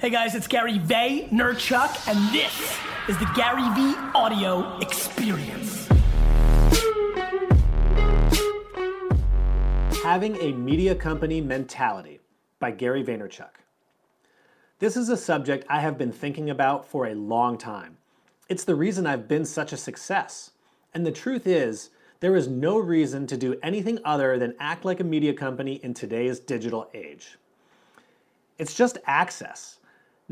Hey guys, it's Gary Vaynerchuk, and this is the GaryVee Audio Experience. Having a Media Company Mentality by Gary Vaynerchuk. This is a subject I have been thinking about for a long time. It's the reason I've been such a success. And the truth is, there is no reason to do anything other than act like a media company in today's digital age. It's just access.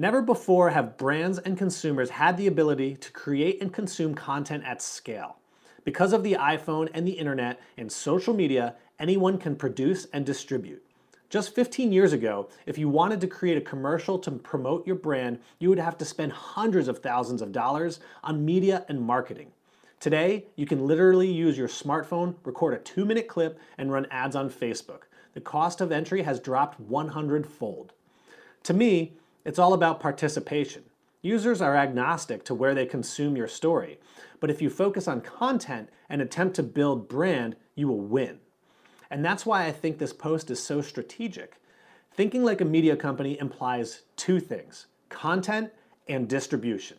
Never before have brands and consumers had the ability to create and consume content at scale. Because of the iPhone and the internet and social media, anyone can produce and distribute. Just 15 years ago, if you wanted to create a commercial to promote your brand, you would have to spend hundreds of thousands of dollars on media and marketing. Today, you can literally use your smartphone, record a two minute clip, and run ads on Facebook. The cost of entry has dropped 100 fold. To me, it's all about participation. Users are agnostic to where they consume your story, but if you focus on content and attempt to build brand, you will win. And that's why I think this post is so strategic. Thinking like a media company implies two things content and distribution.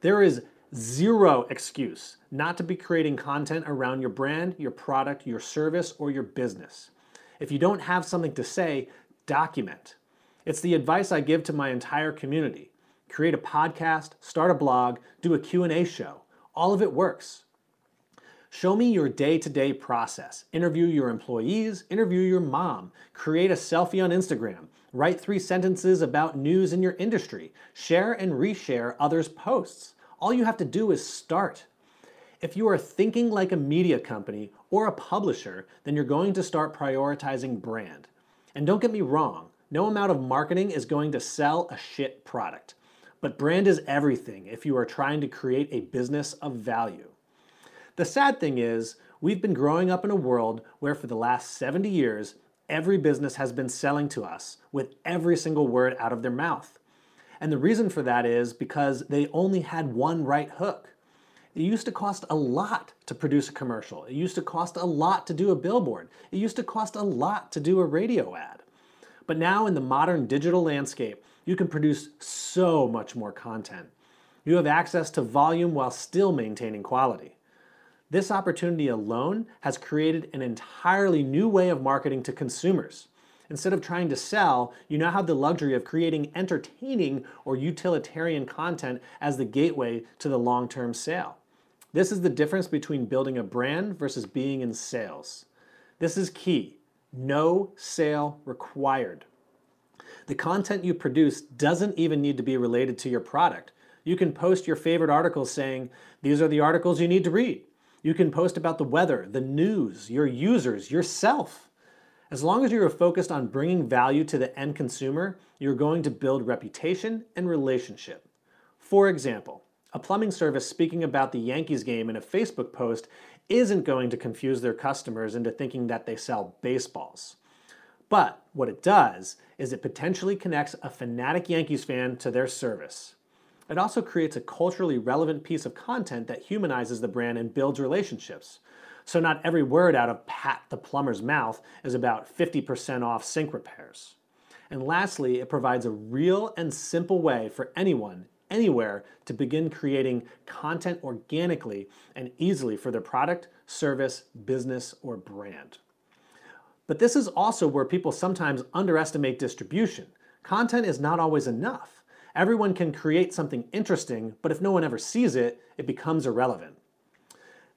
There is zero excuse not to be creating content around your brand, your product, your service, or your business. If you don't have something to say, document. It's the advice I give to my entire community. Create a podcast, start a blog, do a Q&A show. All of it works. Show me your day-to-day process. Interview your employees, interview your mom, create a selfie on Instagram, write three sentences about news in your industry, share and reshare others' posts. All you have to do is start. If you are thinking like a media company or a publisher, then you're going to start prioritizing brand. And don't get me wrong, no amount of marketing is going to sell a shit product. But brand is everything if you are trying to create a business of value. The sad thing is, we've been growing up in a world where for the last 70 years, every business has been selling to us with every single word out of their mouth. And the reason for that is because they only had one right hook. It used to cost a lot to produce a commercial. It used to cost a lot to do a billboard. It used to cost a lot to do a radio ad. But now in the modern digital landscape, you can produce so much more content. You have access to volume while still maintaining quality. This opportunity alone has created an entirely new way of marketing to consumers. Instead of trying to sell, you now have the luxury of creating entertaining or utilitarian content as the gateway to the long term sale. This is the difference between building a brand versus being in sales. This is key. No sale required. The content you produce doesn't even need to be related to your product. You can post your favorite articles saying, these are the articles you need to read. You can post about the weather, the news, your users, yourself. As long as you are focused on bringing value to the end consumer, you're going to build reputation and relationship. For example, a plumbing service speaking about the Yankees game in a Facebook post isn't going to confuse their customers into thinking that they sell baseballs. But what it does is it potentially connects a fanatic Yankees fan to their service. It also creates a culturally relevant piece of content that humanizes the brand and builds relationships. So not every word out of Pat the plumber's mouth is about 50% off sink repairs. And lastly, it provides a real and simple way for anyone, anywhere to begin creating content organically and easily for their product, service, business, or brand. But this is also where people sometimes underestimate distribution. Content is not always enough. Everyone can create something interesting, but if no one ever sees it, it becomes irrelevant.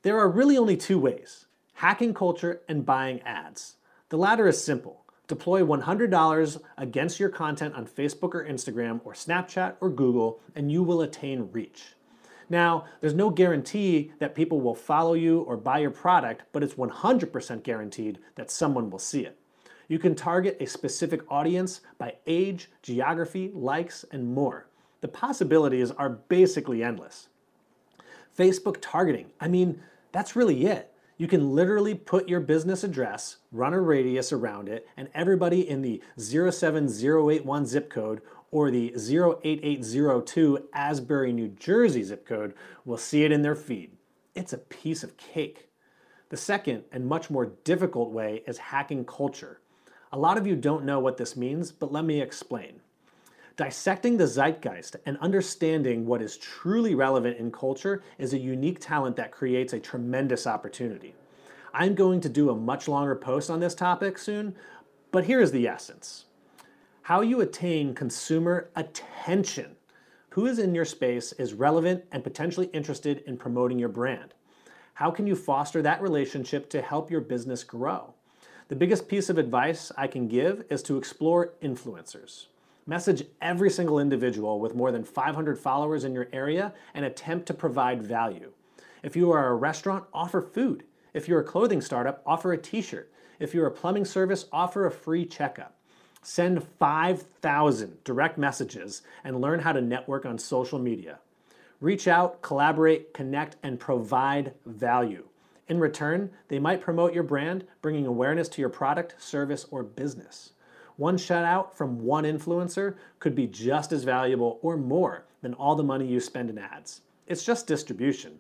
There are really only two ways hacking culture and buying ads. The latter is simple Deploy $100 against your content on Facebook or Instagram or Snapchat or Google, and you will attain reach. Now, there's no guarantee that people will follow you or buy your product, but it's 100% guaranteed that someone will see it. You can target a specific audience by age, geography, likes, and more. The possibilities are basically endless. Facebook targeting, I mean, that's really it. You can literally put your business address, run a radius around it, and everybody in the 07081 zip code or the 08802 Asbury, New Jersey zip code will see it in their feed. It's a piece of cake. The second and much more difficult way is hacking culture. A lot of you don't know what this means, but let me explain. Dissecting the zeitgeist and understanding what is truly relevant in culture is a unique talent that creates a tremendous opportunity. I'm going to do a much longer post on this topic soon, but here is the essence how you attain consumer attention. Who is in your space is relevant and potentially interested in promoting your brand. How can you foster that relationship to help your business grow? The biggest piece of advice I can give is to explore influencers. Message every single individual with more than 500 followers in your area and attempt to provide value. If you are a restaurant, offer food. If you're a clothing startup, offer a t shirt. If you're a plumbing service, offer a free checkup. Send 5,000 direct messages and learn how to network on social media. Reach out, collaborate, connect, and provide value. In return, they might promote your brand, bringing awareness to your product, service, or business. One shout out from one influencer could be just as valuable or more than all the money you spend in ads. It's just distribution.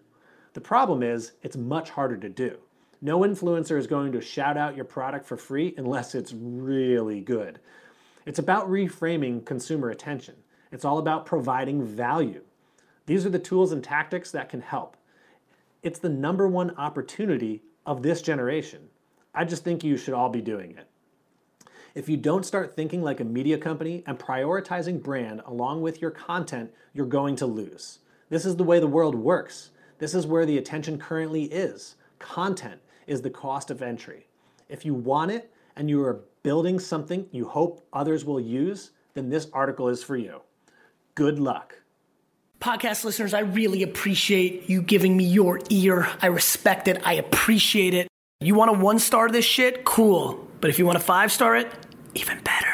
The problem is, it's much harder to do. No influencer is going to shout out your product for free unless it's really good. It's about reframing consumer attention. It's all about providing value. These are the tools and tactics that can help. It's the number one opportunity of this generation. I just think you should all be doing it. If you don't start thinking like a media company and prioritizing brand along with your content, you're going to lose. This is the way the world works. This is where the attention currently is. Content is the cost of entry. If you want it and you are building something you hope others will use, then this article is for you. Good luck. Podcast listeners, I really appreciate you giving me your ear. I respect it. I appreciate it. You want to one star this shit? Cool. But if you want to five star it, even better.